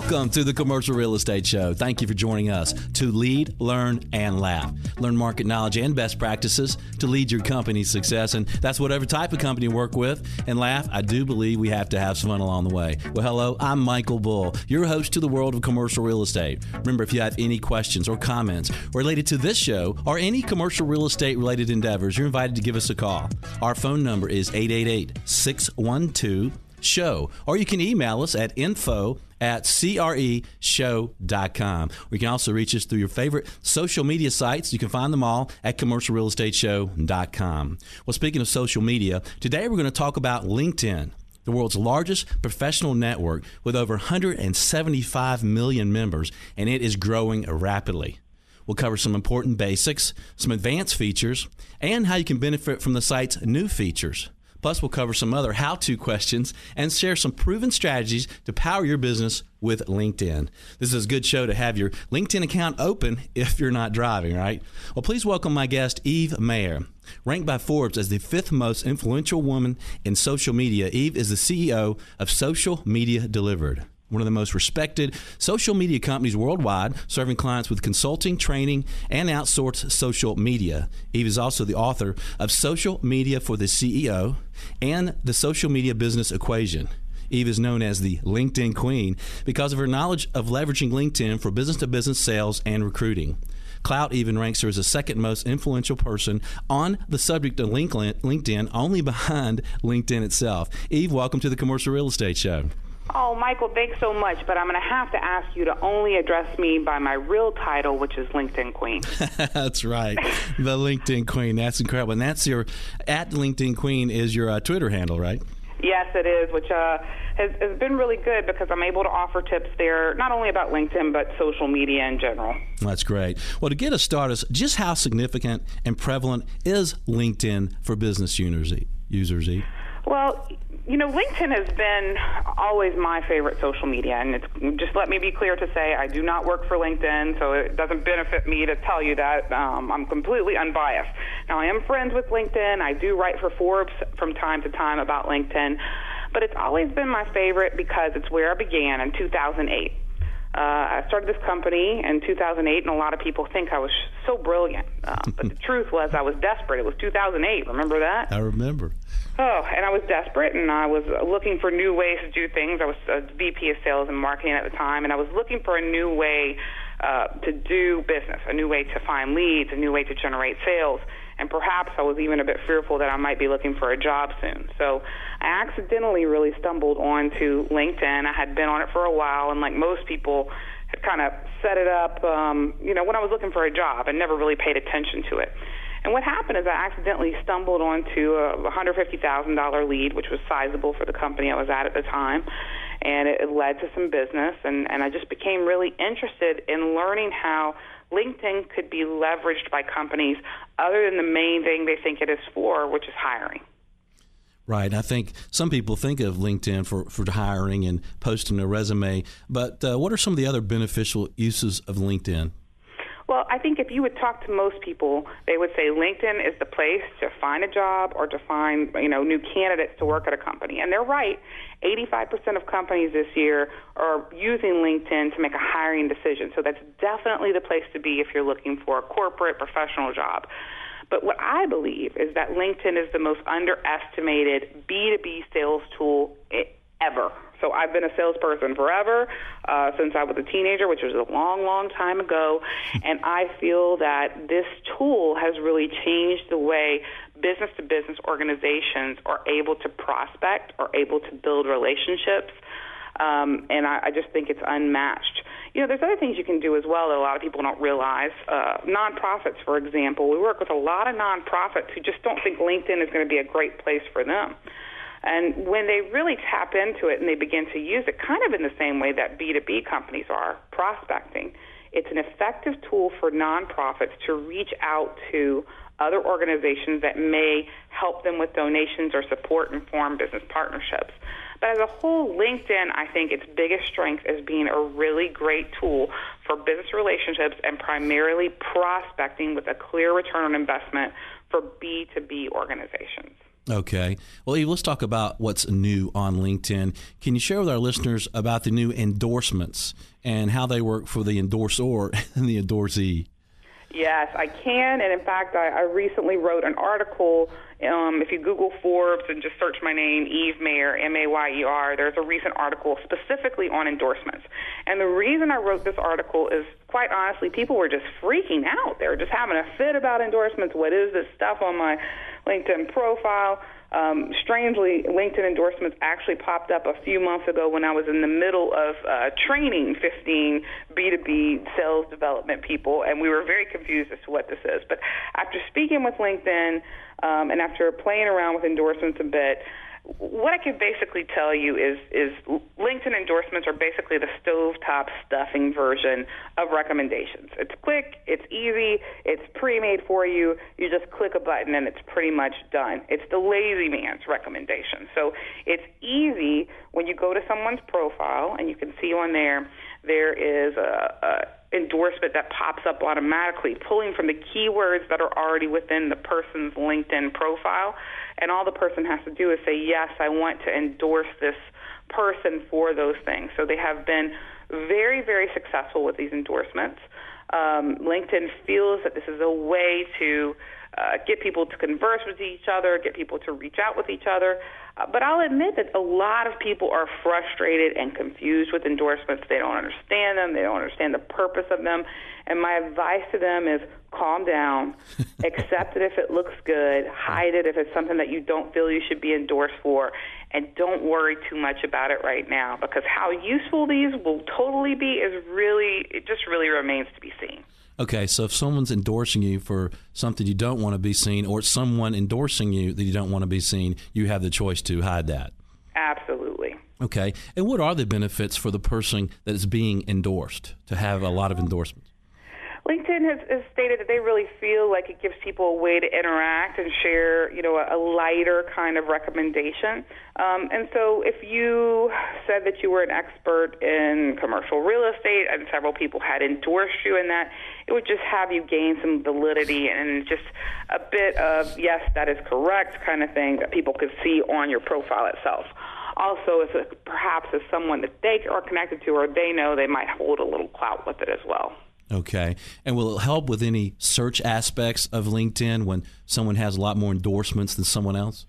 Welcome to the Commercial Real Estate Show. Thank you for joining us to lead, learn, and laugh. Learn market knowledge and best practices to lead your company's success. And that's whatever type of company you work with. And laugh, I do believe we have to have some fun along the way. Well, hello, I'm Michael Bull, your host to the world of commercial real estate. Remember, if you have any questions or comments related to this show or any commercial real estate related endeavors, you're invited to give us a call. Our phone number is 888 612 show. Or you can email us at info at creshow.com. We can also reach us through your favorite social media sites. You can find them all at commercialrealestateshow.com. Well, speaking of social media, today we're going to talk about LinkedIn the world's largest professional network with over 175 million members, and it is growing rapidly. We'll cover some important basics, some advanced features, and how you can benefit from the site's new features. Plus, we'll cover some other how to questions and share some proven strategies to power your business with LinkedIn. This is a good show to have your LinkedIn account open if you're not driving, right? Well, please welcome my guest, Eve Mayer. Ranked by Forbes as the fifth most influential woman in social media, Eve is the CEO of Social Media Delivered one of the most respected social media companies worldwide, serving clients with consulting, training, and outsourced social media. Eve is also the author of Social Media for the CEO and the Social Media Business Equation. Eve is known as the LinkedIn Queen because of her knowledge of leveraging LinkedIn for business to business sales and recruiting. Klout even ranks her as the second most influential person on the subject of LinkedIn, only behind LinkedIn itself. Eve, welcome to the Commercial Real Estate Show. Oh, Michael, thanks so much, but I'm going to have to ask you to only address me by my real title, which is LinkedIn Queen. that's right, the LinkedIn Queen. That's incredible, and that's your at LinkedIn Queen is your uh, Twitter handle, right? Yes, it is, which uh, has, has been really good because I'm able to offer tips there, not only about LinkedIn, but social media in general. That's great. Well, to get us started, just how significant and prevalent is LinkedIn for business users? Users, Well, you know, LinkedIn has been always my favorite social media, and it's just let me be clear to say I do not work for LinkedIn, so it doesn't benefit me to tell you that. Um, I'm completely unbiased. Now, I am friends with LinkedIn. I do write for Forbes from time to time about LinkedIn, but it's always been my favorite because it's where I began in 2008. Uh, I started this company in 2008, and a lot of people think I was so brilliant. Um, but the truth was, I was desperate. It was 2008. Remember that? I remember. Oh, and I was desperate, and I was looking for new ways to do things. I was a VP of sales and marketing at the time, and I was looking for a new way uh, to do business, a new way to find leads, a new way to generate sales and perhaps I was even a bit fearful that I might be looking for a job soon. So I accidentally really stumbled onto LinkedIn. I had been on it for a while, and like most people, had kind of set it up, um, you know, when I was looking for a job and never really paid attention to it. And what happened is I accidentally stumbled onto a $150,000 lead, which was sizable for the company I was at at the time. And it, it led to some business, and, and I just became really interested in learning how LinkedIn could be leveraged by companies other than the main thing they think it is for, which is hiring. Right. I think some people think of LinkedIn for, for hiring and posting a resume, but uh, what are some of the other beneficial uses of LinkedIn? Well, I think if you would talk to most people, they would say LinkedIn is the place to find a job or to find, you know, new candidates to work at a company. And they're right. 85% of companies this year are using LinkedIn to make a hiring decision. So that's definitely the place to be if you're looking for a corporate professional job. But what I believe is that LinkedIn is the most underestimated B2B sales tool ever. So I've been a salesperson forever, uh, since I was a teenager, which was a long, long time ago. And I feel that this tool has really changed the way business to business organizations are able to prospect or able to build relationships. Um, and I, I just think it's unmatched. You know, there's other things you can do as well that a lot of people don't realize. Uh, nonprofits, for example, we work with a lot of nonprofits who just don't think LinkedIn is going to be a great place for them. And when they really tap into it and they begin to use it, kind of in the same way that B2B companies are prospecting, it's an effective tool for nonprofits to reach out to other organizations that may help them with donations or support and form business partnerships. But as a whole, LinkedIn, I think its biggest strength is being a really great tool for business relationships and primarily prospecting with a clear return on investment for B2B organizations. Okay. Well, Eve, let's talk about what's new on LinkedIn. Can you share with our listeners about the new endorsements and how they work for the endorser and the endorsee? Yes, I can. And in fact, I, I recently wrote an article. Um, if you Google Forbes and just search my name, Eve Mayer, M A Y E R, there's a recent article specifically on endorsements. And the reason I wrote this article is quite honestly, people were just freaking out. They were just having a fit about endorsements. What is this stuff on my LinkedIn profile? Um, strangely, LinkedIn endorsements actually popped up a few months ago when I was in the middle of uh, training 15 B2B sales development people, and we were very confused as to what this is. But after speaking with LinkedIn um, and after playing around with endorsements a bit, what I can basically tell you is is LinkedIn endorsements are basically the stovetop stuffing version of recommendations. It's quick, it's easy, it's pre-made for you. You just click a button and it's pretty much done. It's the lazy man's recommendation. So it's easy when you go to someone's profile and you can see on there there is a, a endorsement that pops up automatically, pulling from the keywords that are already within the person's LinkedIn profile. And all the person has to do is say, Yes, I want to endorse this person for those things. So they have been very, very successful with these endorsements. Um, LinkedIn feels that this is a way to uh, get people to converse with each other, get people to reach out with each other. Uh, but I'll admit that a lot of people are frustrated and confused with endorsements. They don't understand them, they don't understand the purpose of them. And my advice to them is calm down, accept it if it looks good, hide it if it's something that you don't feel you should be endorsed for, and don't worry too much about it right now because how useful these will totally be is really, it just really remains to be seen. Okay, so if someone's endorsing you for something you don't want to be seen, or someone endorsing you that you don't want to be seen, you have the choice to hide that. Absolutely. Okay, and what are the benefits for the person that is being endorsed to have a lot of endorsements? LinkedIn has, has, stated that they really feel like it gives people a way to interact and share, you know, a, a lighter kind of recommendation. Um, and so, if you said that you were an expert in commercial real estate and several people had endorsed you in that, it would just have you gain some validity and just a bit of yes, that is correct kind of thing that people could see on your profile itself also if perhaps as someone that they are connected to or they know they might hold a little clout with it as well. Okay. And will it help with any search aspects of LinkedIn when someone has a lot more endorsements than someone else?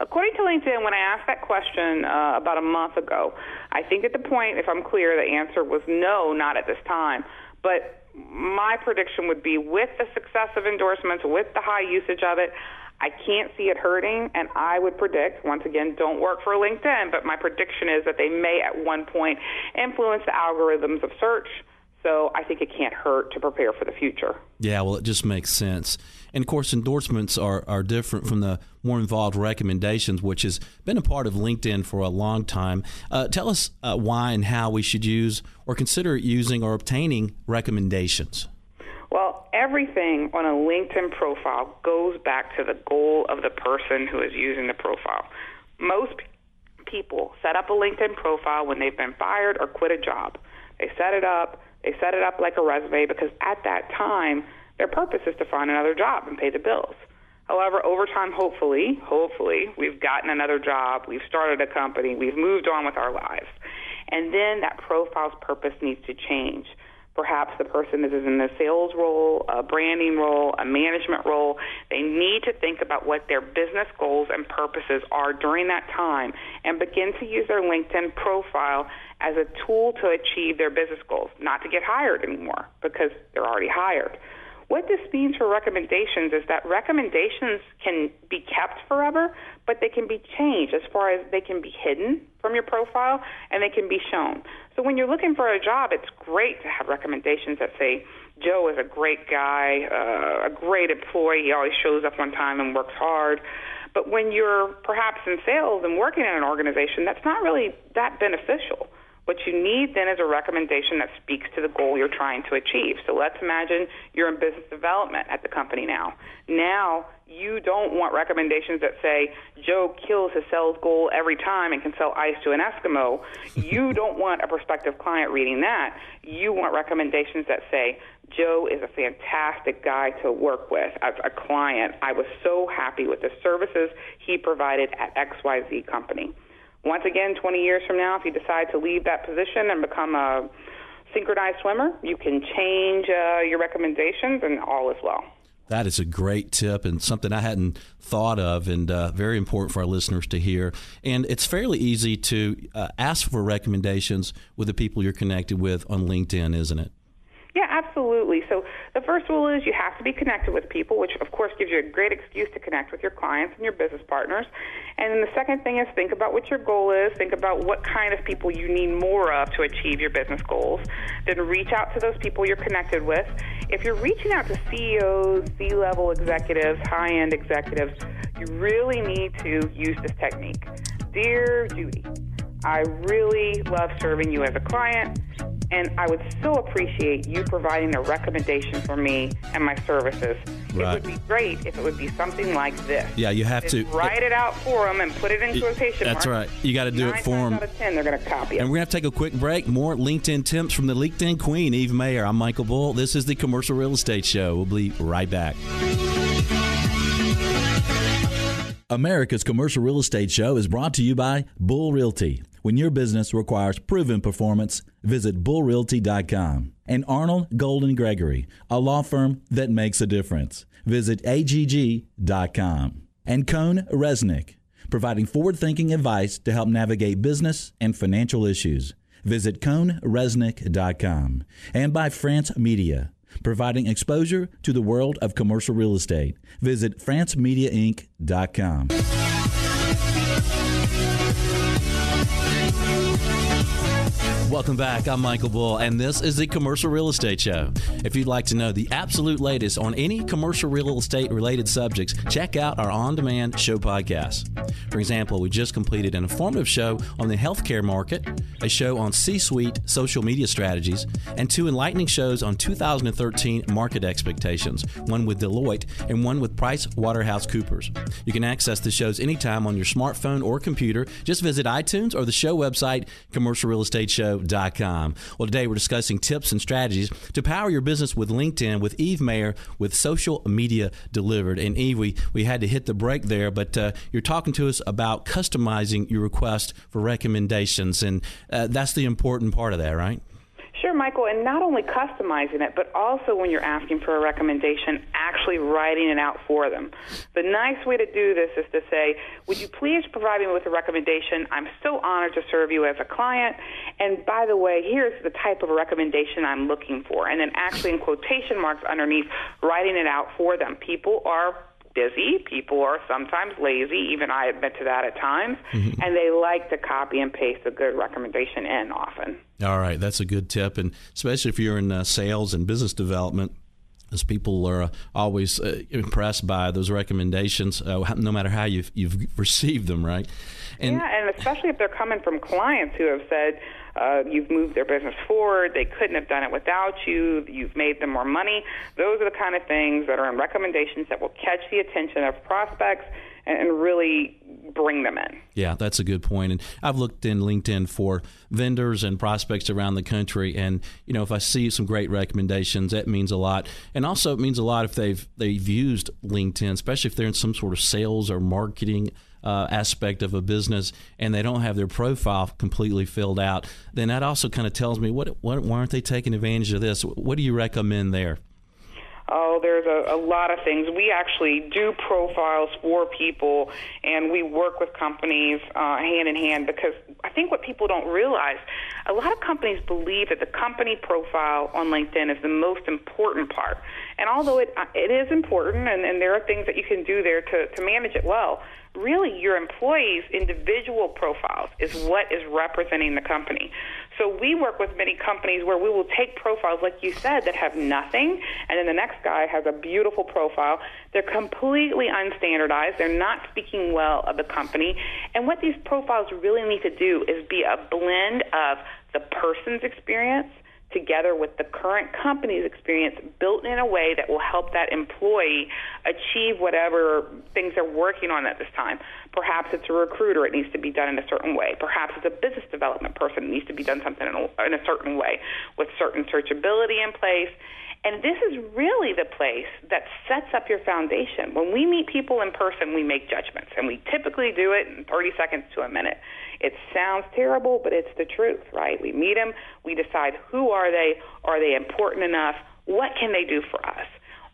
According to LinkedIn, when I asked that question uh, about a month ago, I think at the point, if I'm clear, the answer was no, not at this time. But my prediction would be with the success of endorsements, with the high usage of it, I can't see it hurting, and I would predict, once again, don't work for LinkedIn, but my prediction is that they may at one point influence the algorithms of search so I think it can't hurt to prepare for the future. Yeah, well, it just makes sense. And of course, endorsements are, are different from the more involved recommendations, which has been a part of LinkedIn for a long time. Uh, tell us uh, why and how we should use or consider using or obtaining recommendations. Well, everything on a LinkedIn profile goes back to the goal of the person who is using the profile. Most people set up a LinkedIn profile when they've been fired or quit a job. They set it up they set it up like a resume because at that time, their purpose is to find another job and pay the bills. However, over time, hopefully, hopefully, we've gotten another job, we've started a company, we've moved on with our lives. And then that profile's purpose needs to change. Perhaps the person is in a sales role, a branding role, a management role. They need to think about what their business goals and purposes are during that time and begin to use their LinkedIn profile as a tool to achieve their business goals, not to get hired anymore because they're already hired. What this means for recommendations is that recommendations can be kept forever, but they can be changed as far as they can be hidden from your profile and they can be shown. So when you're looking for a job, it's great to have recommendations that say, Joe is a great guy, uh, a great employee, he always shows up on time and works hard. But when you're perhaps in sales and working in an organization, that's not really that beneficial. What you need then is a recommendation that speaks to the goal you're trying to achieve. So let's imagine you're in business development at the company now. Now you don't want recommendations that say Joe kills his sales goal every time and can sell ice to an Eskimo. you don't want a prospective client reading that. You want recommendations that say Joe is a fantastic guy to work with as a client. I was so happy with the services he provided at XYZ Company. Once again, 20 years from now, if you decide to leave that position and become a synchronized swimmer, you can change uh, your recommendations and all is well. That is a great tip and something I hadn't thought of, and uh, very important for our listeners to hear. And it's fairly easy to uh, ask for recommendations with the people you're connected with on LinkedIn, isn't it? Yeah, absolutely. So the first rule is you have to be connected with people, which of course gives you a great excuse to connect with your clients and your business partners. And then the second thing is think about what your goal is, think about what kind of people you need more of to achieve your business goals. Then reach out to those people you're connected with. If you're reaching out to CEOs, C level executives, high end executives, you really need to use this technique. Dear Judy, I really love serving you as a client and I would so appreciate you providing a recommendation for me and my services. Right. It would be great if it would be something like this. Yeah, you have Just to uh, write it out for them and put it in quotation That's right. You got to do Nine it for them. Out of ten, they're going to copy it. And we're going to take a quick break. More LinkedIn tips from the LinkedIn Queen, Eve Mayer. I'm Michael Bull. This is the Commercial Real Estate Show. We'll be right back. America's Commercial Real Estate Show is brought to you by Bull Realty. When your business requires proven performance, visit bullrealty.com. And Arnall Golden Gregory, a law firm that makes a difference. Visit agg.com. And Cohn Reznick, providing forward thinking advice to help navigate business and financial issues. Visit cohnreznick.com. And by France Media, providing exposure to the world of commercial real estate. Visit francemediainc.com. Welcome back. I'm Michael Bull, and this is the Commercial Real Estate Show. If you'd like to know the absolute latest on any commercial real estate related subjects, check out our on demand show podcast. For example, we just completed an informative show on the healthcare market, a show on C suite social media strategies, and two enlightening shows on 2013 market expectations one with Deloitte and one with Price Waterhouse Coopers. You can access the shows anytime on your smartphone or computer. Just visit iTunes or the show website, Well, today we're discussing tips and strategies to power your business with LinkedIn with Eve Mayer with social media delivered. And Eve, we, we had to hit the break there, but uh, you're talking to us about customizing your request for recommendations, and uh, that's the important part of that, right? Sure, Michael, and not only customizing it, but also when you're asking for a recommendation, actually writing it out for them. The nice way to do this is to say, Would you please provide me with a recommendation? I'm so honored to serve you as a client. And by the way, here's the type of recommendation I'm looking for. And then actually, in quotation marks underneath, writing it out for them. People are busy. People are sometimes lazy. Even I admit to that at times. Mm-hmm. And they like to copy and paste a good recommendation in often. All right. That's a good tip. And especially if you're in uh, sales and business development, as people are uh, always uh, impressed by those recommendations, uh, no matter how you've, you've received them, right? And, yeah, and especially if they're coming from clients who have said, uh, you've moved their business forward. They couldn't have done it without you. You've made them more money. Those are the kind of things that are in recommendations that will catch the attention of prospects and really bring them in. Yeah, that's a good point. And I've looked in LinkedIn for vendors and prospects around the country, and you know, if I see some great recommendations, that means a lot. And also, it means a lot if they've they've used LinkedIn, especially if they're in some sort of sales or marketing uh, aspect of a business and they don't have their profile completely filled out, then that also kind of tells me what, what why aren't they taking advantage of this? What do you recommend there? Oh, there's a, a lot of things. We actually do profiles for people, and we work with companies uh, hand in hand because I think what people don't realize, a lot of companies believe that the company profile on LinkedIn is the most important part. And although it uh, it is important, and, and there are things that you can do there to, to manage it well, really your employees' individual profiles is what is representing the company. So we work with many companies where we will take profiles, like you said, that have nothing, and then the next guy has a beautiful profile. They're completely unstandardized. They're not speaking well of the company. And what these profiles really need to do is be a blend of the person's experience together with the current company's experience built in a way that will help that employee achieve whatever things they're working on at this time. Perhaps it's a recruiter, it needs to be done in a certain way. Perhaps it's a business development person, it needs to be done something in a, in a certain way with certain searchability in place And this is really the place that sets up your foundation. When we meet people in person, we make judgments, and we typically do it in 30 seconds to a minute. It sounds terrible, but it's the truth, right? We meet them, we decide who are they, are they important enough, what can they do for us?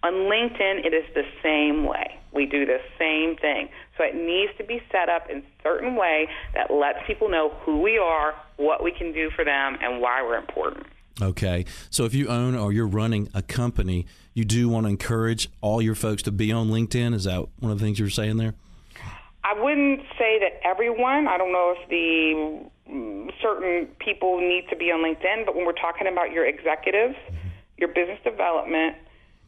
On LinkedIn, it is the same way. We do the same thing. So it needs to be set up in a certain way that lets people know who we are, what we can do for them, and why we're important. Okay. So if you own or you're running a company, you do want to encourage all your folks to be on LinkedIn. Is that one of the things you are saying there? I wouldn't say that everyone. I don't know if the mm, certain people need to be on LinkedIn, but when we're talking about your executives, your business development,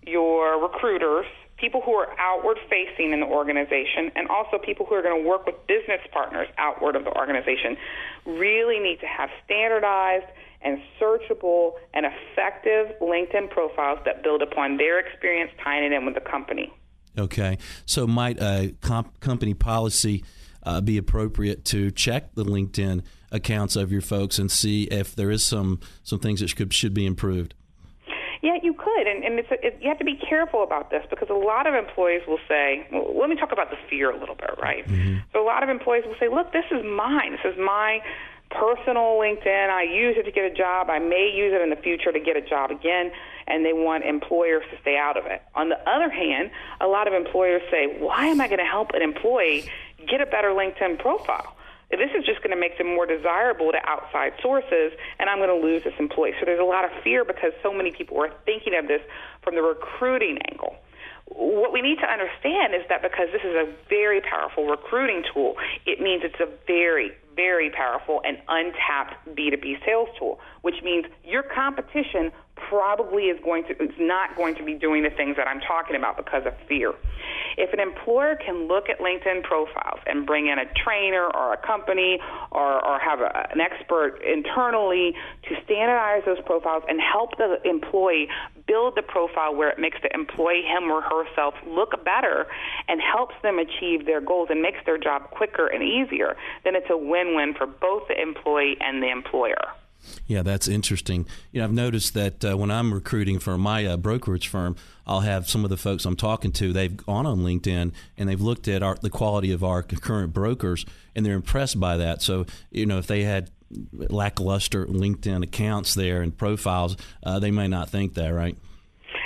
your recruiters, people who are outward facing in the organization, and also people who are going to work with business partners outward of the organization, really need to have standardized and searchable and effective LinkedIn profiles that build upon their experience tying it in with the company. Okay. So, might a comp- company policy uh, be appropriate to check the LinkedIn accounts of your folks and see if there is some, some things that should, should be improved? Yeah, you could, and, and it's a, it, you have to be careful about this because a lot of employees will say, well, "Let me talk about the fear a little bit, right?" Mm-hmm. So a lot of employees will say, "Look, this is mine. This is my personal LinkedIn. I use it to get a job. I may use it in the future to get a job again, and they want employers to stay out of it. On the other hand, a lot of employers say, why am I going to help an employee get a better LinkedIn profile? This is just going to make them more desirable to outside sources, and I'm going to lose this employee. So there's a lot of fear because so many people are thinking of this from the recruiting angle what we need to understand is that because this is a very powerful recruiting tool, it means it's a very, very powerful and untapped B2B sales tool, which means your competition probably is going to is not going to be doing the things that I'm talking about because of fear. If an employer can look at LinkedIn profiles and bring in a trainer or a company or, or have a, an expert internally to standardize those profiles and help the employee build the profile where it makes the employee him or herself look better and helps them achieve their goals and makes their job quicker and easier, then it's a win-win for both the employee and the employer. Yeah, that's interesting. You know, I've noticed that uh, when I'm recruiting for my uh, brokerage firm, I'll have some of the folks I'm talking to. They've gone on LinkedIn and they've looked at our, the quality of our current brokers, and they're impressed by that. So, you know, if they had lackluster LinkedIn accounts there and profiles, uh, they may not think that, right?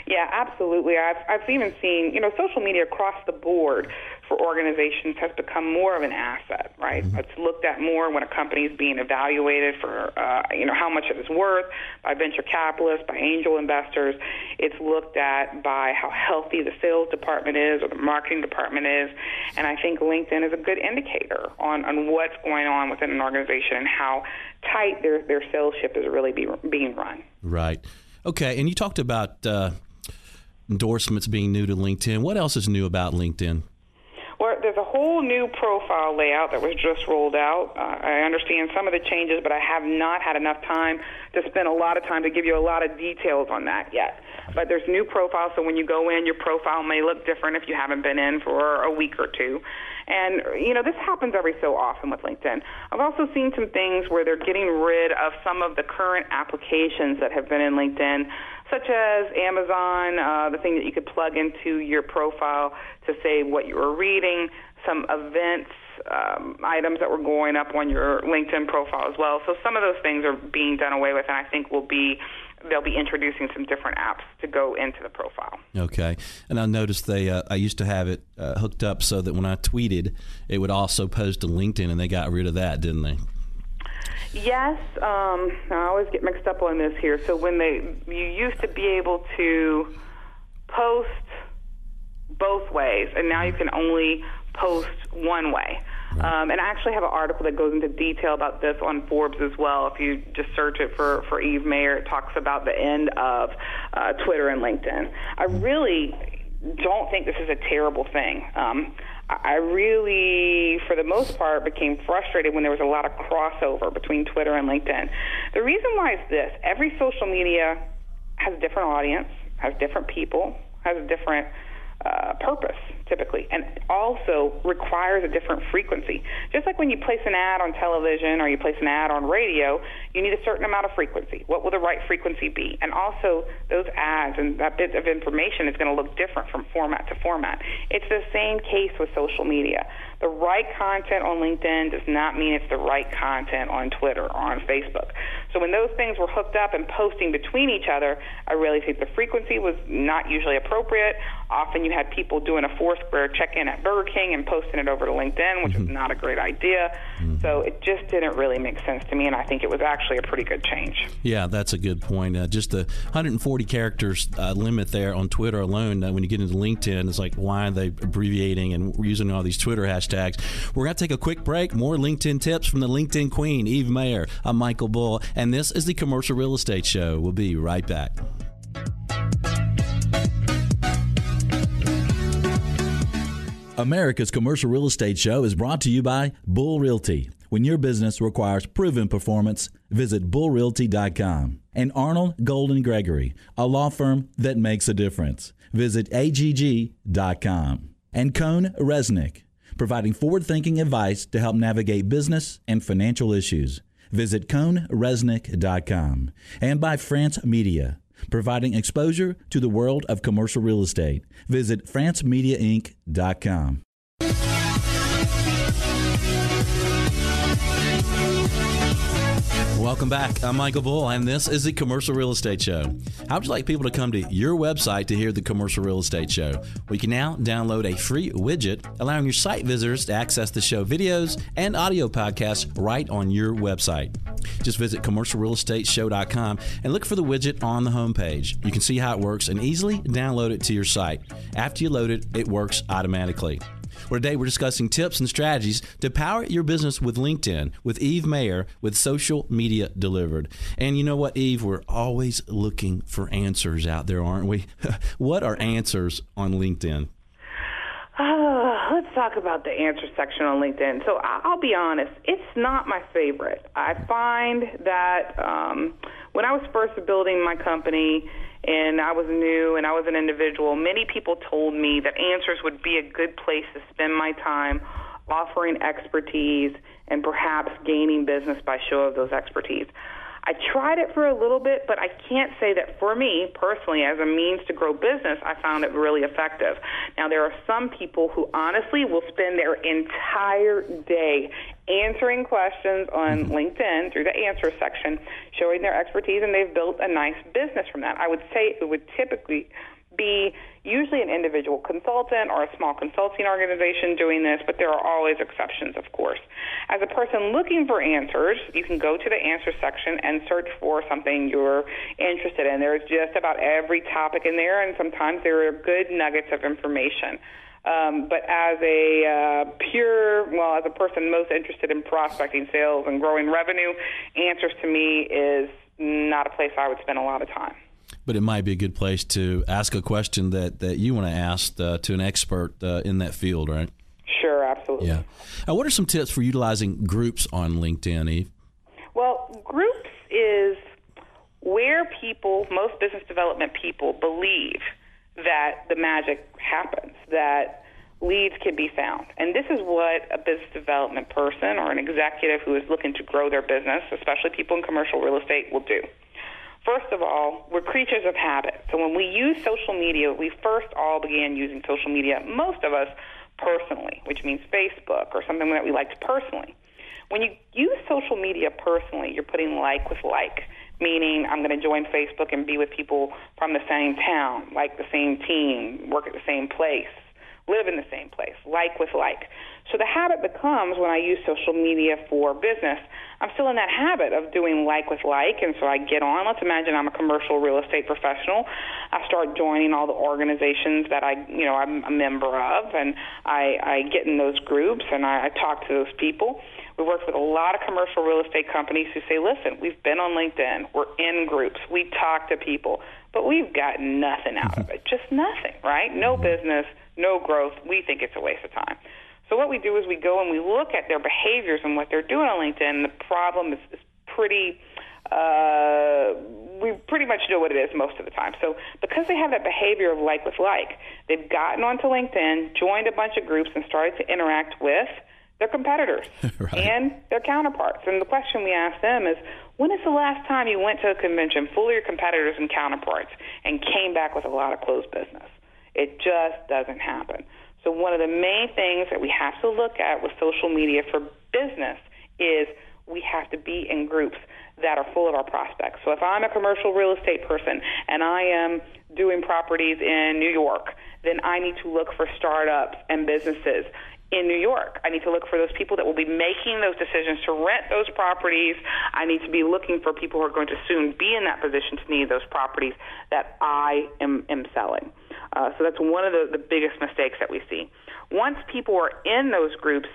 Yeah, absolutely. I've I've even seen you know social media across the board for organizations has become more of an asset, right? Mm-hmm. It's looked at more when a company is being evaluated for, uh, you know, how much it is worth by venture capitalists, by angel investors. It's looked at by how healthy the sales department is or the marketing department is. And I think LinkedIn is a good indicator on, on what's going on within an organization and how tight their, their sales ship is really be, being run. Right. Okay. And you talked about uh, endorsements being new to LinkedIn. What else is new about LinkedIn? There's a whole new profile layout that was just rolled out. Uh, I understand some of the changes, but I have not had enough time to spend a lot of time to give you a lot of details on that yet. But there's new profiles, so when you go in, your profile may look different if you haven't been in for a week or two. And, you know, this happens every so often with LinkedIn. I've also seen some things where they're getting rid of some of the current applications that have been in LinkedIn such as Amazon, uh, the thing that you could plug into your profile to say what you were reading, some events, um, items that were going up on your LinkedIn profile as well. So some of those things are being done away with, and I think will be they'll be introducing some different apps to go into the profile. Okay, and I noticed they uh, I used to have it uh, hooked up so that when I tweeted, it would also post to LinkedIn, and they got rid of that, didn't they? Yes, um, I always get mixed up on this here. So when they you used to be able to post both ways, and now you can only post one way. Um, and I actually have an article that goes into detail about this on Forbes as well. If you just search it for, for Eve Mayer, it talks about the end of uh, Twitter and LinkedIn. I really don't think this is a terrible thing. Um, I really, for the most part, became frustrated when there was a lot of crossover between Twitter and LinkedIn. The reason why is this every social media has a different audience, has different people, has a different uh, purpose typically, and also requires a different frequency. Just like when you place an ad on television or you place an ad on radio, you need a certain amount of frequency. What will the right frequency be? And also, those ads and that bit of information is going to look different from format to format. It's the same case with social media. The right content on LinkedIn does not mean it's the right content on Twitter or on Facebook. So when those things were hooked up and posting between each other, I really think the frequency was not usually appropriate. Often you had people doing a Foursquare check-in at Burger King and posting it over to LinkedIn, which mm-hmm. is not a great idea. Mm-hmm. So it just didn't really make sense to me, and I think it was actually a pretty good change. Yeah, that's a good point. Uh, just the 140 characters uh, limit there on Twitter alone. Uh, when you get into LinkedIn, it's like why are they abbreviating and using all these Twitter hashtags? We're going to take a quick break. More LinkedIn tips from the LinkedIn Queen, Eve Mayer. I'm Michael Bull, and this is the Commercial Real Estate Show. We'll be right back. America's Commercial Real Estate Show is brought to you by Bull Realty. When your business requires proven performance, visit bullrealty.com. And Arnall Golden Gregory, a law firm that makes a difference. Visit agg.com. And Cohn Reznick, providing forward thinking advice to help navigate business and financial issues. Visit cohnreznick.com. And by France Media providing exposure to the world of commercial real estate. Visit francemediainc.com. Welcome back. I'm Michael Bull, and this is the Commercial Real Estate Show. How would you like people to come to your website to hear the Commercial Real Estate Show? We can now download a free widget allowing your site visitors to access the show videos and audio podcasts right on your website. Just visit commercialrealestateshow.com and look for the widget on the homepage. You can see how it works and easily download it to your site. After you load it, it works automatically where today we're discussing tips and strategies to power your business with LinkedIn with Eve Mayer with Social Media Delivered. And you know what, Eve? We're always looking for answers out there, aren't we? what are answers on LinkedIn? Uh, let's talk about the answer section on LinkedIn. So I'll be honest, it's not my favorite. I find that um, when I was first building my company, and I was new and I was an individual, many people told me that Answers would be a good place to spend my time offering expertise and perhaps gaining business by show of those expertise. I tried it for a little bit, but I can't say that for me personally, as a means to grow business, I found it really effective. Now, there are some people who honestly will spend their entire day answering questions on mm-hmm. LinkedIn through the answer section, showing their expertise, and they've built a nice business from that. I would say it would typically be usually an individual consultant or a small consulting organization doing this, but there are always exceptions, of course. As a person looking for answers, you can go to the answer section and search for something you're interested in. There's just about every topic in there, and sometimes there are good nuggets of information. Um, but as a uh, pure, well, as a person most interested in prospecting sales and growing revenue, answers to me is not a place I would spend a lot of time but it might be a good place to ask a question that, that you want to ask uh, to an expert uh, in that field, right? Sure, absolutely. Yeah. Uh, what are some tips for utilizing groups on LinkedIn, Eve? Well, groups is where people, most business development people, believe that the magic happens, that leads can be found. And this is what a business development person or an executive who is looking to grow their business, especially people in commercial real estate, will do. First of all, we're creatures of habit. So when we use social media, we first all began using social media, most of us personally, which means Facebook or something that we liked personally. When you use social media personally, you're putting like with like, meaning I'm going to join Facebook and be with people from the same town, like the same team, work at the same place, live in the same place, like with like. So the habit becomes when I use social media for business, I'm still in that habit of doing like with like, and so I get on. Let's imagine I'm a commercial real estate professional. I start joining all the organizations that I, you know, I'm a member of, and I, I get in those groups and I, I talk to those people. We work with a lot of commercial real estate companies who say, listen, we've been on LinkedIn, we're in groups, we talk to people, but we've got nothing out of it. Just nothing, right? No business, no growth. We think it's a waste of time. So what we do is we go and we look at their behaviors and what they're doing on LinkedIn. The problem is, is pretty uh, we pretty much know what it is most of the time. So because they have that behavior of like with like, they've gotten onto LinkedIn, joined a bunch of groups, and started to interact with their competitors right. and their counterparts. And the question we ask them is, when is the last time you went to a convention full of your competitors and counterparts and came back with a lot of closed business? It just doesn't happen. So one of the main things that we have to look at with social media for business is we have to be in groups that are full of our prospects. So if I'm a commercial real estate person and I am doing properties in New York, then I need to look for startups and businesses in New York. I need to look for those people that will be making those decisions to rent those properties. I need to be looking for people who are going to soon be in that position to need those properties that I am, am selling. Uh, so that's one of the, the biggest mistakes that we see. Once people are in those groups,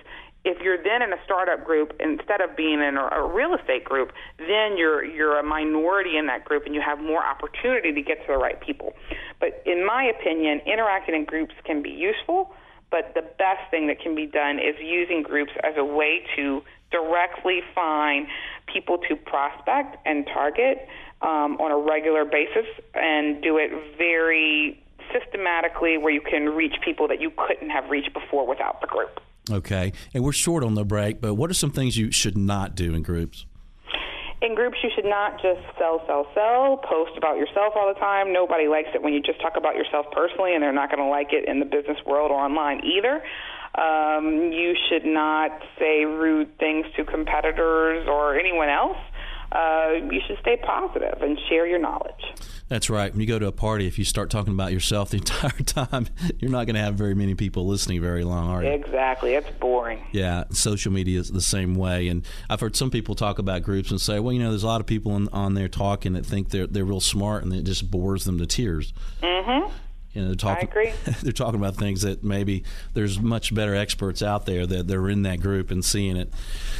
if you're then in a startup group instead of being in a, a real estate group, then you're you're a minority in that group and you have more opportunity to get to the right people. But in my opinion, interacting in groups can be useful, but the best thing that can be done is using groups as a way to directly find people to prospect and target um, on a regular basis and do it very systematically where you can reach people that you couldn't have reached before without the group. Okay. And we're short on the break, but what are some things you should not do in groups? In groups, you should not just sell, sell, sell, post about yourself all the time. Nobody likes it when you just talk about yourself personally, and they're not going to like it in the business world or online either. Um, you should not say rude things to competitors or anyone else. Uh, you should stay positive and share your knowledge. That's right. When you go to a party, if you start talking about yourself the entire time, you're not going to have very many people listening very long, are you? Exactly. It's boring. Yeah. Social media is the same way. And I've heard some people talk about groups and say, well, you know, there's a lot of people on, on there talking that think they're, they're real smart and it just bores them to tears. Mm-hmm. You know, they're talking, they're talking about things that maybe there's much better experts out there that they're in that group and seeing it.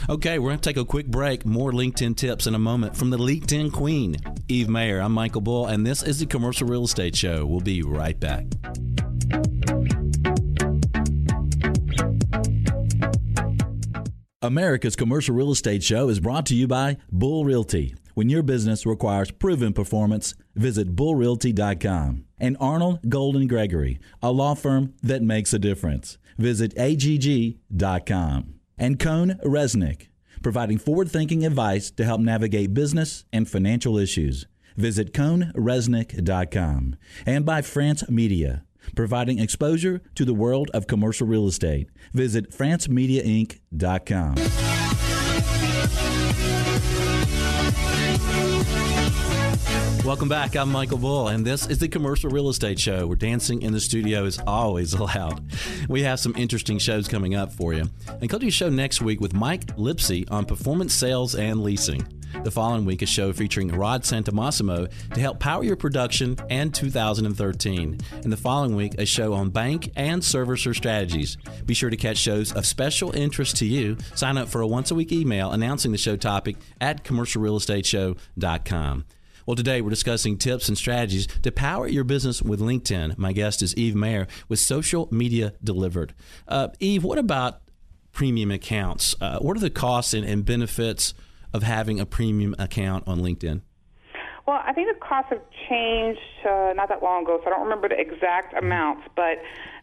Okay, we're going to take a quick break. More LinkedIn tips in a moment from the LinkedIn Queen, Eve Mayer. I'm Michael Bull, and this is the Commercial Real Estate Show. We'll be right back. America's Commercial Real Estate Show is brought to you by Bull Realty. When your business requires proven performance, visit bullrealty.com. And Arnall Golden Gregory, a law firm that makes a difference. Visit agg.com. And Cohn Reznick, providing forward thinking advice to help navigate business and financial issues. Visit cohnreznick.com. And by France Media, providing exposure to the world of commercial real estate. Visit francemediainc.com. Welcome back. I'm Michael Bull, and this is the Commercial Real Estate Show, where dancing in the studio is always allowed. We have some interesting shows coming up for you. To your show next week with Mike Lipsey on performance sales and leasing. The following week, a show featuring Rod Santomassimo to help power your production and 2013. And the following week, a show on bank and servicer strategies. Be sure to catch shows of special interest to you. Sign up for a once a week email announcing the show topic at commercialrealestateshow.com. Well, today we're discussing tips and strategies to power your business with LinkedIn. My guest is Eve Mayer with Social Media Delivered. Uh, Eve, what about premium accounts? Uh, what are the costs and, and benefits of having a premium account on LinkedIn? Well, I think the costs have changed uh, not that long ago, so I don't remember the exact amounts, but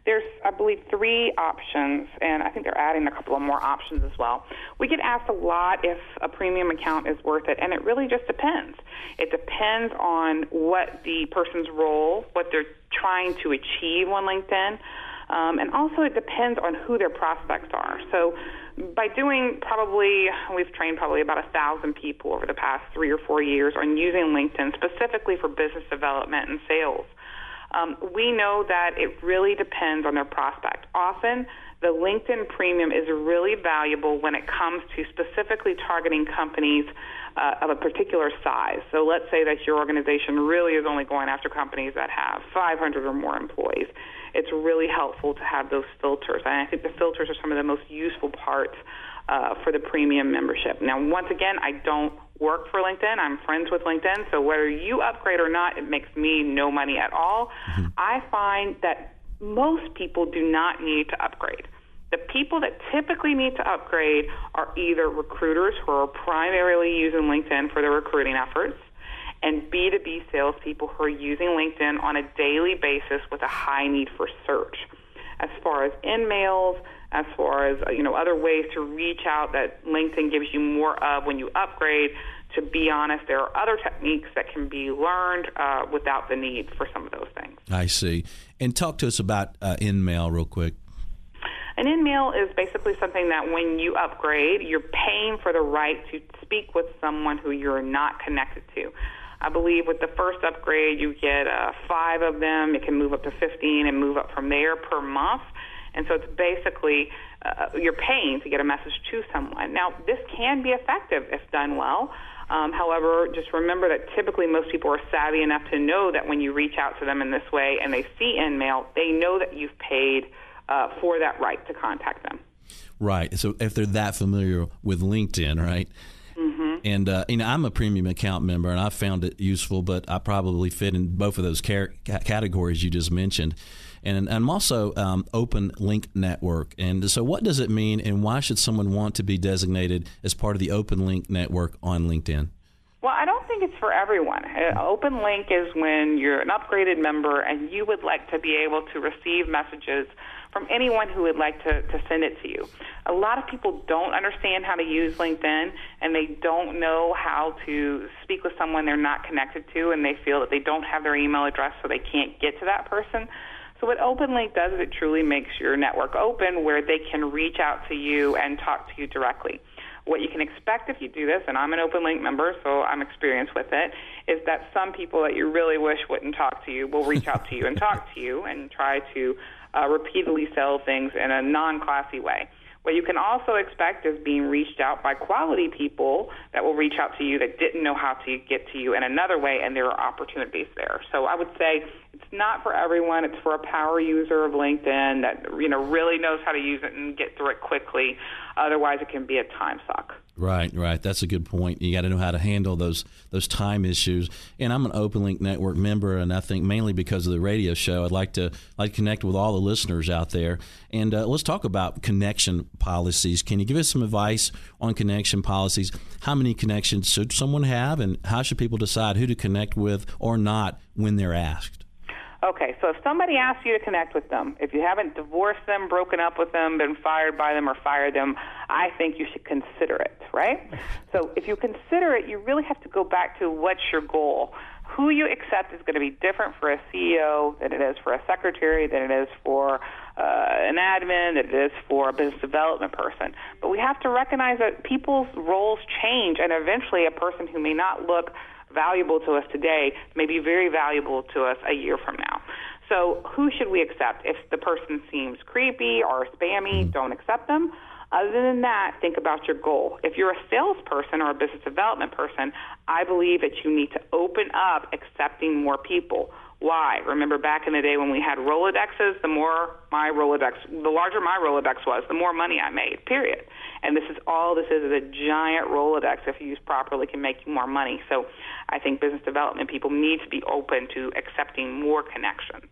there's, I believe, three options, and I think they're adding a couple of more options as well. We get asked a lot if a premium account is worth it, and it really just depends. It depends on what the person's role, what they're trying to achieve on LinkedIn, um, and also it depends on who their prospects are. So, by doing probably, we've trained probably about a thousand people over the past three or four years on using LinkedIn specifically for business development and sales. Um, we know that it really depends on their prospect. Often, the LinkedIn Premium is really valuable when it comes to specifically targeting companies uh, of a particular size. So let's say that your organization really is only going after companies that have 500 or more employees. It's really helpful to have those filters. And I think the filters are some of the most useful parts uh, for the premium membership. Now, once again, I don't work for LinkedIn. I'm friends with LinkedIn. So whether you upgrade or not, it makes me no money at all. Mm-hmm. I find that most people do not need to upgrade. The people that typically need to upgrade are either recruiters who are primarily using LinkedIn for their recruiting efforts, and B2B salespeople who are using LinkedIn on a daily basis with a high need for search. As far as InMails, as far as you know other ways to reach out that LinkedIn gives you more of when you upgrade. To be honest, there are other techniques that can be learned uh, without the need for some of those things. I see. And talk to us about uh, InMail real quick. An InMail is basically something that when you upgrade, you're paying for the right to speak with someone who you're not connected to. I believe with the first upgrade, you get uh, five of them. It can move up to 15 and move up from there per month. And so it's basically uh, you're paying to get a message to someone. Now, this can be effective if done well. Um, however, just remember that typically most people are savvy enough to know that when you reach out to them in this way and they see InMail, they know that you've paid uh, for that right to contact them. Right. So if they're that familiar with LinkedIn, right? Mm-hmm. And uh, you know, I'm a premium account member, and I found it useful. But I probably fit in both of those car- categories you just mentioned and I'm also um, Open Link Network. And so, what does it mean, and why should someone want to be designated as part of the Open Link Network on LinkedIn? Well, I don't think it's for everyone. Uh, Open Link is when you're an upgraded member and you would like to be able to receive messages from anyone who would like to, to send it to you. A lot of people don't understand how to use LinkedIn and they don't know how to speak with someone they're not connected to and they feel that they don't have their email address so they can't get to that person. So what OpenLink does is it truly makes your network open where they can reach out to you and talk to you directly. What you can expect if you do this, and I'm an OpenLink member, so I'm experienced with it, is that some people that you really wish wouldn't talk to you will reach out to you and talk to you and try to uh, repeatedly sell things in a non-classy way. What you can also expect is being reached out by quality people that will reach out to you that didn't know how to get to you in another way, and there are opportunities there. So I would say it's not for everyone. It's for a power user of LinkedIn that you know really knows how to use it and get through it quickly. Otherwise, it can be a time suck. Right, right. That's a good point. You got to know how to handle those those time issues. And I'm an OpenLink Network member, and I think mainly because of the radio show, I'd like to like to connect with all the listeners out there. And uh, let's talk about connection policies. Can you give us some advice on connection policies? How many connections should someone have, and how should people decide who to connect with or not when they're asked? Okay, so if somebody asks you to connect with them, if you haven't divorced them, broken up with them, been fired by them, or fired them, I think you should consider it, right? So if you consider it, you really have to go back to what's your goal. Who you accept is going to be different for a CEO than it is for a secretary, than it is for uh, an admin, than it is for a business development person. But we have to recognize that people's roles change, and eventually a person who may not look valuable to us today may be very valuable to us a year from now. So, who should we accept? If the person seems creepy or spammy, mm-hmm. don't accept them. Other than that, think about your goal. If you're a salesperson or a business development person, I believe that you need to open up accepting more people. Why? Remember back in the day when we had Rolodexes, the more my Rolodex, the larger my Rolodex was, the more money I made, period. And this is all this is, is a giant Rolodex, if used properly, can make you more money. So I think business development people need to be open to accepting more connections.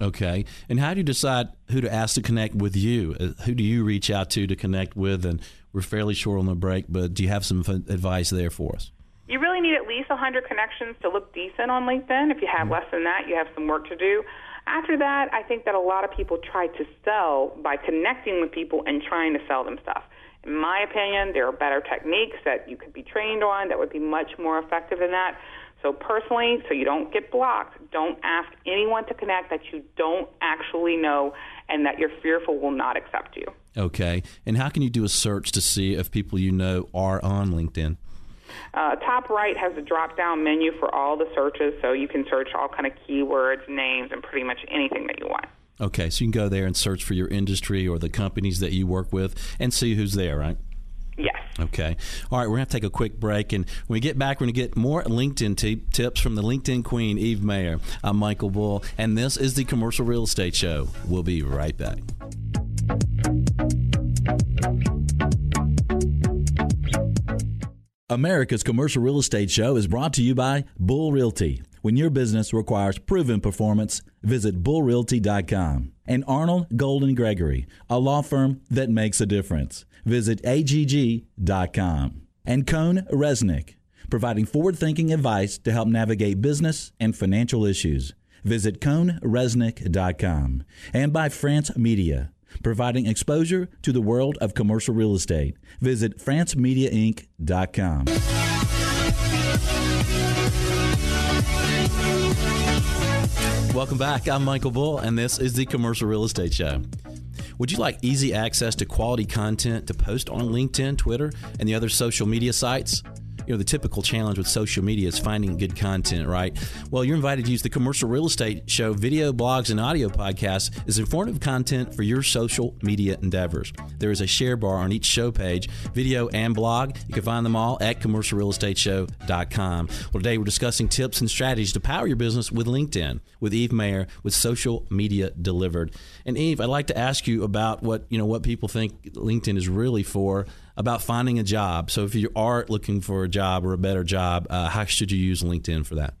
Okay. And how do you decide who to ask to connect with you? Uh, who do you reach out to to connect with? And we're fairly short on the break, but do you have some advice there for us? You really need at least 100 connections to look decent on LinkedIn. If you have mm-hmm. less than that, you have some work to do. After that, I think that a lot of people try to sell by connecting with people and trying to sell them stuff. In my opinion, there are better techniques that you could be trained on that would be much more effective than that. So personally, so you don't get blocked, don't ask anyone to connect that you don't actually know and that you're fearful will not accept you. Okay. And how can you do a search to see if people you know are on LinkedIn? Uh, top right has a drop down menu for all the searches, so you can search all kind of keywords, names, and pretty much anything that you want. Okay, so you can go there and search for your industry or the companies that you work with and see who's there, right? Yes. Okay. All right, we're going to take a quick break. And when we get back, we're going to get more LinkedIn t- tips from the LinkedIn queen, Eve Mayer. I'm Michael Bull, and this is the Commercial Real Estate Show. We'll be right back. America's Commercial Real Estate Show is brought to you by Bull Realty. When your business requires proven performance, visit bullrealty.com. And Arnall Golden Gregory, a law firm that makes a difference. Visit agg.com. And Cohn Reznick providing forward thinking advice to help navigate business and financial issues. Visit CohnReznick.com and by France Media, providing exposure to the world of commercial real estate. Visit FranceMediaInc.com. Welcome back. I'm Michael Bull, and this is the Commercial Real Estate Show. Would you like easy access to quality content to post on LinkedIn, Twitter, and the other social media sites? You know the typical challenge with social media is finding good content right? Well you're invited to use the commercial real estate show video blogs and audio podcasts as informative content for your social media endeavors. There is a share bar on each show page video and blog. You can find them all at commercialrealestateshow.com well today we're discussing tips and strategies to power your business with linkedin with eve mayer with social media delivered. And eve i'd like to ask you about what you know what people think linkedin is really for about finding a job. So if you are looking for a job or a better job, uh, how should you use LinkedIn for that?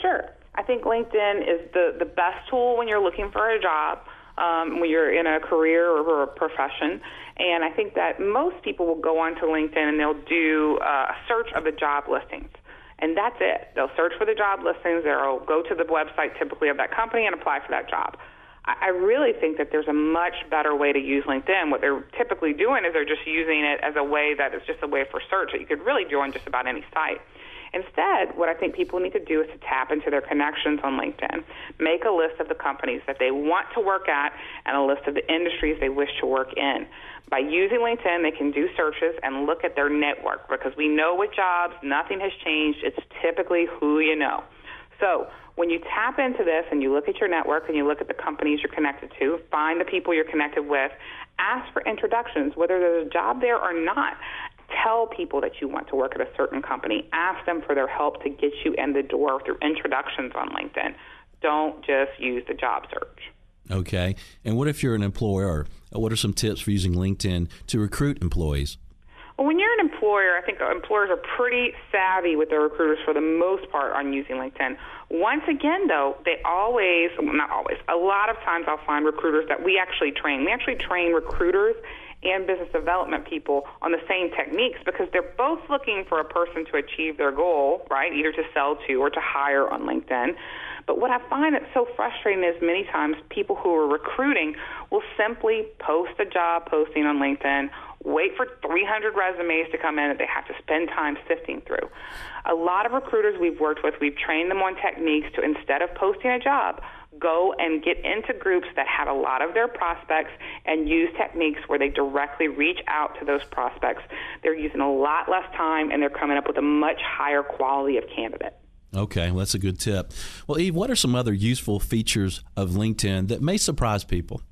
Sure. I think LinkedIn is the, the best tool when you're looking for a job, um, when you're in a career or a profession. And I think that most people will go onto LinkedIn and they'll do uh, a search of the job listings. And that's it. They'll search for the job listings. They'll go to the website typically of that company and apply for that job. I really think that there's a much better way to use LinkedIn. What they're typically doing is they're just using it as a way that is just a way for search that you could really do on just about any site. Instead, what I think people need to do is to tap into their connections on LinkedIn, make a list of the companies that they want to work at, and a list of the industries they wish to work in. By using LinkedIn, they can do searches and look at their network because we know with jobs, nothing has changed. It's typically who you know. So when you tap into this and you look at your network and you look at the companies you're connected to, find the people you're connected with, ask for introductions, whether there's a job there or not. Tell people that you want to work at a certain company. Ask them for their help to get you in the door through introductions on LinkedIn. Don't just use the job search. Okay. And what if you're an employer? What are some tips for using LinkedIn to recruit employees? Well, when you're employer, I think employers are pretty savvy with their recruiters for the most part on using LinkedIn. Once again, though, they always, well, not always, a lot of times I'll find recruiters that we actually train. We actually train recruiters and business development people on the same techniques because they're both looking for a person to achieve their goal, right? Either to sell to or to hire on LinkedIn. But what I find that's so frustrating is many times people who are recruiting will simply post a job posting on LinkedIn wait for 300 resumes to come in that they have to spend time sifting through. A lot of recruiters we've worked with, we've trained them on techniques to instead of posting a job, go and get into groups that have a lot of their prospects and use techniques where they directly reach out to those prospects. They're using a lot less time and they're coming up with a much higher quality of candidate. Okay, well, that's a good tip. Well, Eve, what are some other useful features of LinkedIn that may surprise people?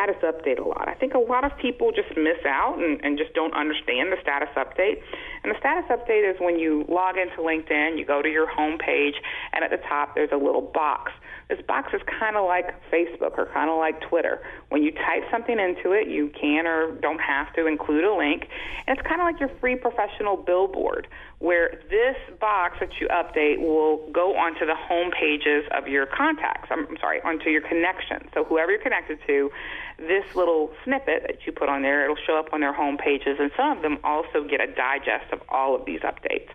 Status update a lot. I think a lot of people just miss out and, and just don't understand the status update. And the status update is when you log into LinkedIn, you go to your home page, and at the top there's a little box. This box is kind of like Facebook or kind of like Twitter. When you type something into it, you can or don't have to include a link. And it's kind of like your free professional billboard where this box that you update will go onto the home pages of your contacts. I'm, I'm sorry, onto your connections. So whoever you're connected to, this little snippet that you put on there, it'll show up on their home pages, and some of them also get a digest of all of these updates.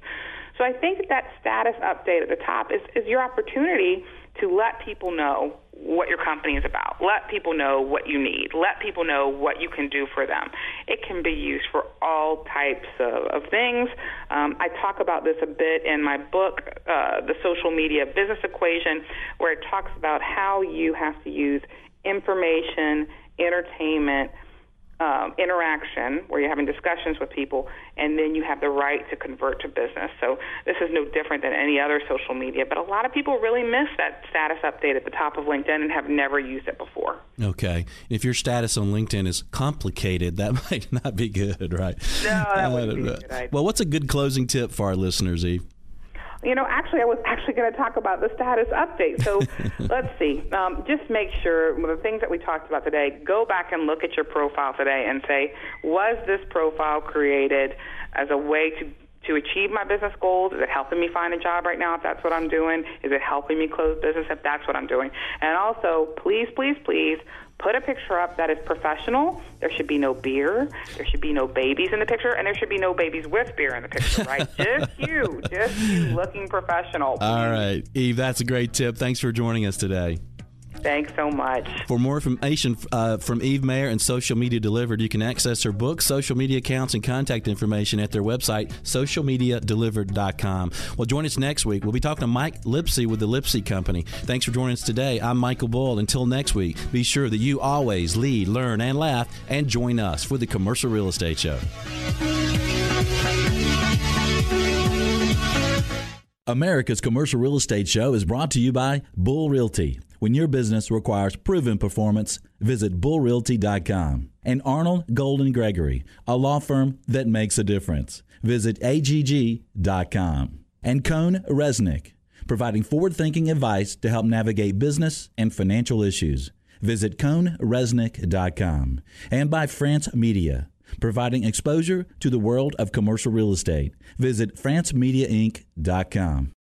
So I think that, status update at the top is, is your opportunity to let people know what your company is about. Let people know what you need. Let people know what you can do for them. It can be used for all types of, of things. Um, I talk about this a bit in my book, uh, The Social Media Business Equation, where it talks about how you have to use information, entertainment, um, interaction where you're having discussions with people, and then you have the right to convert to business. So this is no different than any other social media, but a lot of people really miss that status update at the top of LinkedIn and have never used it before. Okay. If your status on LinkedIn is complicated, that might not be good, right? No, that wouldn't be good. Well, what's a good closing tip for our listeners, Eve? You know, actually, I was actually going to talk about the status update. So let's see. Um, just make sure the things that we talked about today, go back and look at your profile today and say, was this profile created as a way to to achieve my business goals? Is it helping me find a job right now if that's what I'm doing? Is it helping me close business if that's what I'm doing? And also, please, please, please put a picture up that is professional. There should be no beer. There should be no babies in the picture, and there should be no babies with beer in the picture, right? just you, just you looking professional. All right, Eve, that's a great tip. Thanks for joining us today. Thanks so much. For more information uh, from Eve Mayer and Social Media Delivered, you can access her books, social media accounts, and contact information at their website, socialmediadelivered.com. Well, join us next week. We'll be talking to Mike Lipsey with the Lipsey Company. Thanks for joining us today. I'm Michael Bull. Until next week, be sure that you always lead, learn, and laugh, and join us for the Commercial Real Estate Show. America's Commercial Real Estate Show is brought to you by Bull Realty. When your business requires proven performance, visit bullrealty.com. And Arnall Golden Gregory, a law firm that makes a difference. Visit agg.com. And Cohn Reznick, providing forward thinking advice to help navigate business and financial issues. Visit cohnreznick.com. And by France Media, providing exposure to the world of commercial real estate. Visit francemediainc.com.